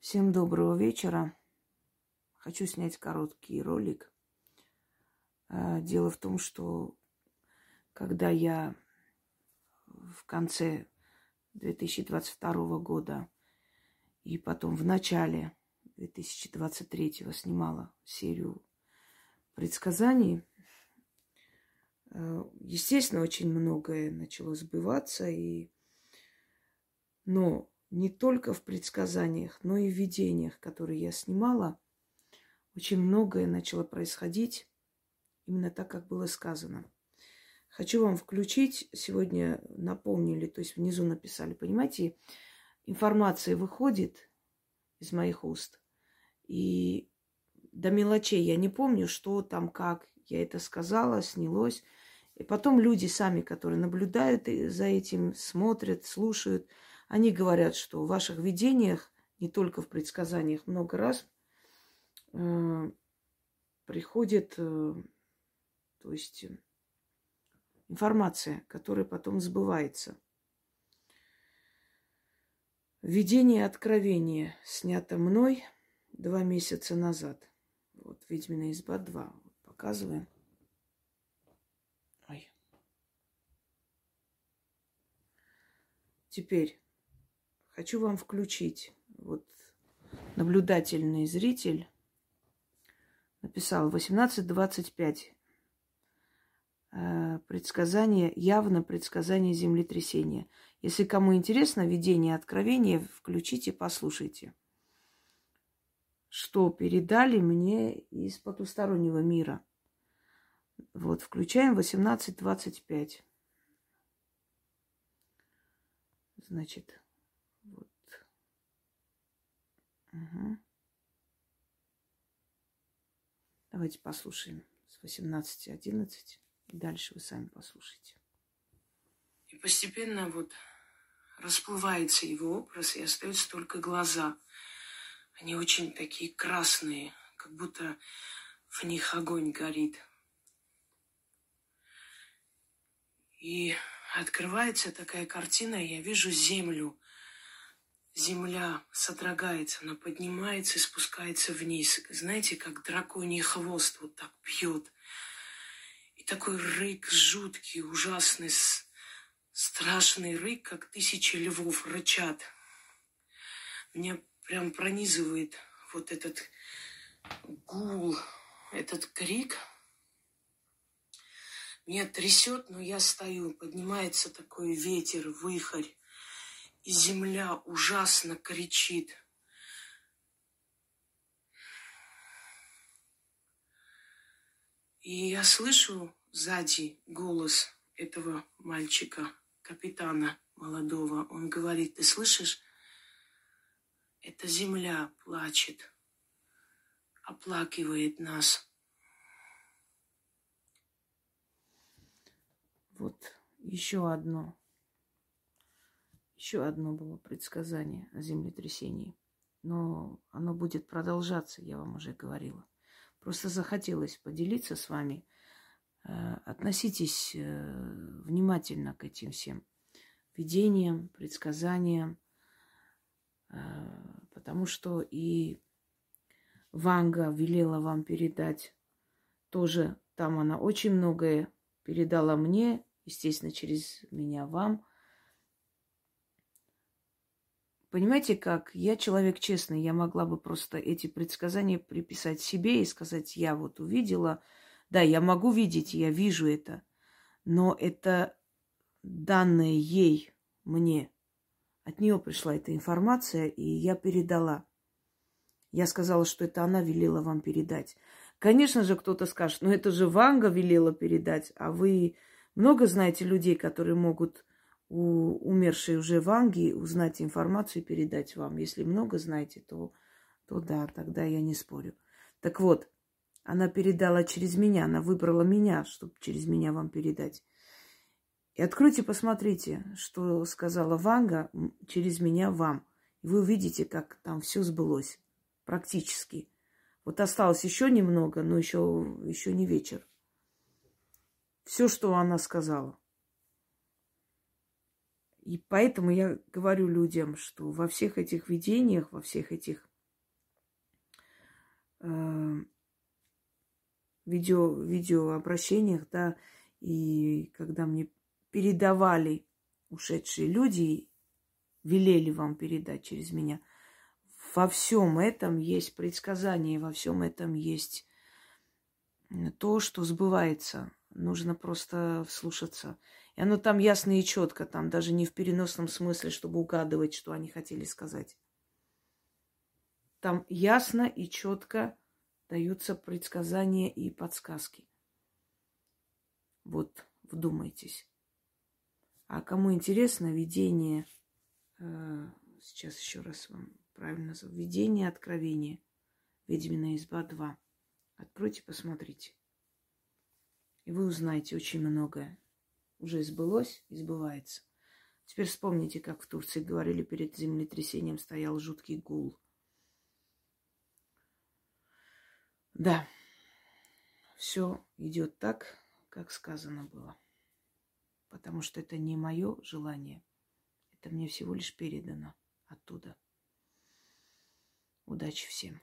Всем доброго вечера. Хочу снять короткий ролик. А, дело в том, что когда я в конце 2022 года и потом в начале 2023 снимала серию предсказаний, а, естественно, очень многое начало сбываться, и... но не только в предсказаниях, но и в видениях, которые я снимала, очень многое начало происходить именно так, как было сказано. Хочу вам включить, сегодня напомнили, то есть внизу написали, понимаете, информация выходит из моих уст, и до мелочей я не помню, что там, как я это сказала, снялось. И потом люди сами, которые наблюдают за этим, смотрят, слушают – они говорят, что в ваших видениях, не только в предсказаниях, много раз э, приходит, э, то есть информация, которая потом сбывается. Видение откровения снято мной два месяца назад. Вот «Ведьмина изба 2». Вот, показываем. Ой. Теперь Хочу вам включить. Вот наблюдательный зритель написал 18.25. Э, предсказание, явно предсказание землетрясения. Если кому интересно видение откровения, включите, послушайте. Что передали мне из потустороннего мира. Вот, включаем 18.25. Значит, Угу. Давайте послушаем с 18.11. И дальше вы сами послушайте. И постепенно вот расплывается его образ, и остаются только глаза. Они очень такие красные, как будто в них огонь горит. И открывается такая картина, я вижу землю, земля содрогается, она поднимается и спускается вниз. Знаете, как драконий хвост вот так пьет. И такой рык жуткий, ужасный, страшный рык, как тысячи львов рычат. Меня прям пронизывает вот этот гул, этот крик. Меня трясет, но я стою. Поднимается такой ветер, выхорь земля ужасно кричит. И я слышу сзади голос этого мальчика, капитана молодого. Он говорит, ты слышишь? Эта земля плачет, оплакивает нас. Вот еще одно еще одно было предсказание о землетрясении. Но оно будет продолжаться, я вам уже говорила. Просто захотелось поделиться с вами. Э, относитесь э, внимательно к этим всем видениям, предсказаниям, э, потому что и Ванга велела вам передать тоже, там она очень многое передала мне, естественно, через меня вам – Понимаете как? Я человек честный, я могла бы просто эти предсказания приписать себе и сказать, я вот увидела. Да, я могу видеть, я вижу это. Но это данное ей, мне. От нее пришла эта информация, и я передала. Я сказала, что это она велела вам передать. Конечно же, кто-то скажет, ну это же Ванга велела передать, а вы много знаете людей, которые могут у умершей уже Ванги узнать информацию и передать вам. Если много знаете, то, то да, тогда я не спорю. Так вот, она передала через меня, она выбрала меня, чтобы через меня вам передать. И откройте, посмотрите, что сказала Ванга через меня вам. И вы увидите, как там все сбылось. Практически. Вот осталось еще немного, но еще, еще не вечер. Все, что она сказала. И поэтому я говорю людям, что во всех этих видениях, во всех этих э, видео, видеообращениях, да, и когда мне передавали ушедшие люди, велели вам передать через меня, во всем этом есть предсказание, во всем этом есть то, что сбывается. Нужно просто вслушаться. И оно там ясно и четко, там даже не в переносном смысле, чтобы угадывать, что они хотели сказать. Там ясно и четко даются предсказания и подсказки. Вот, вдумайтесь. А кому интересно, видение, э, сейчас еще раз вам правильно назову, видение откровения, Ведьмина изба 2. Откройте, посмотрите. И вы узнаете очень многое. Уже сбылось и сбывается. Теперь вспомните, как в Турции говорили, перед землетрясением стоял жуткий гул. Да, все идет так, как сказано было. Потому что это не мое желание. Это мне всего лишь передано оттуда. Удачи всем.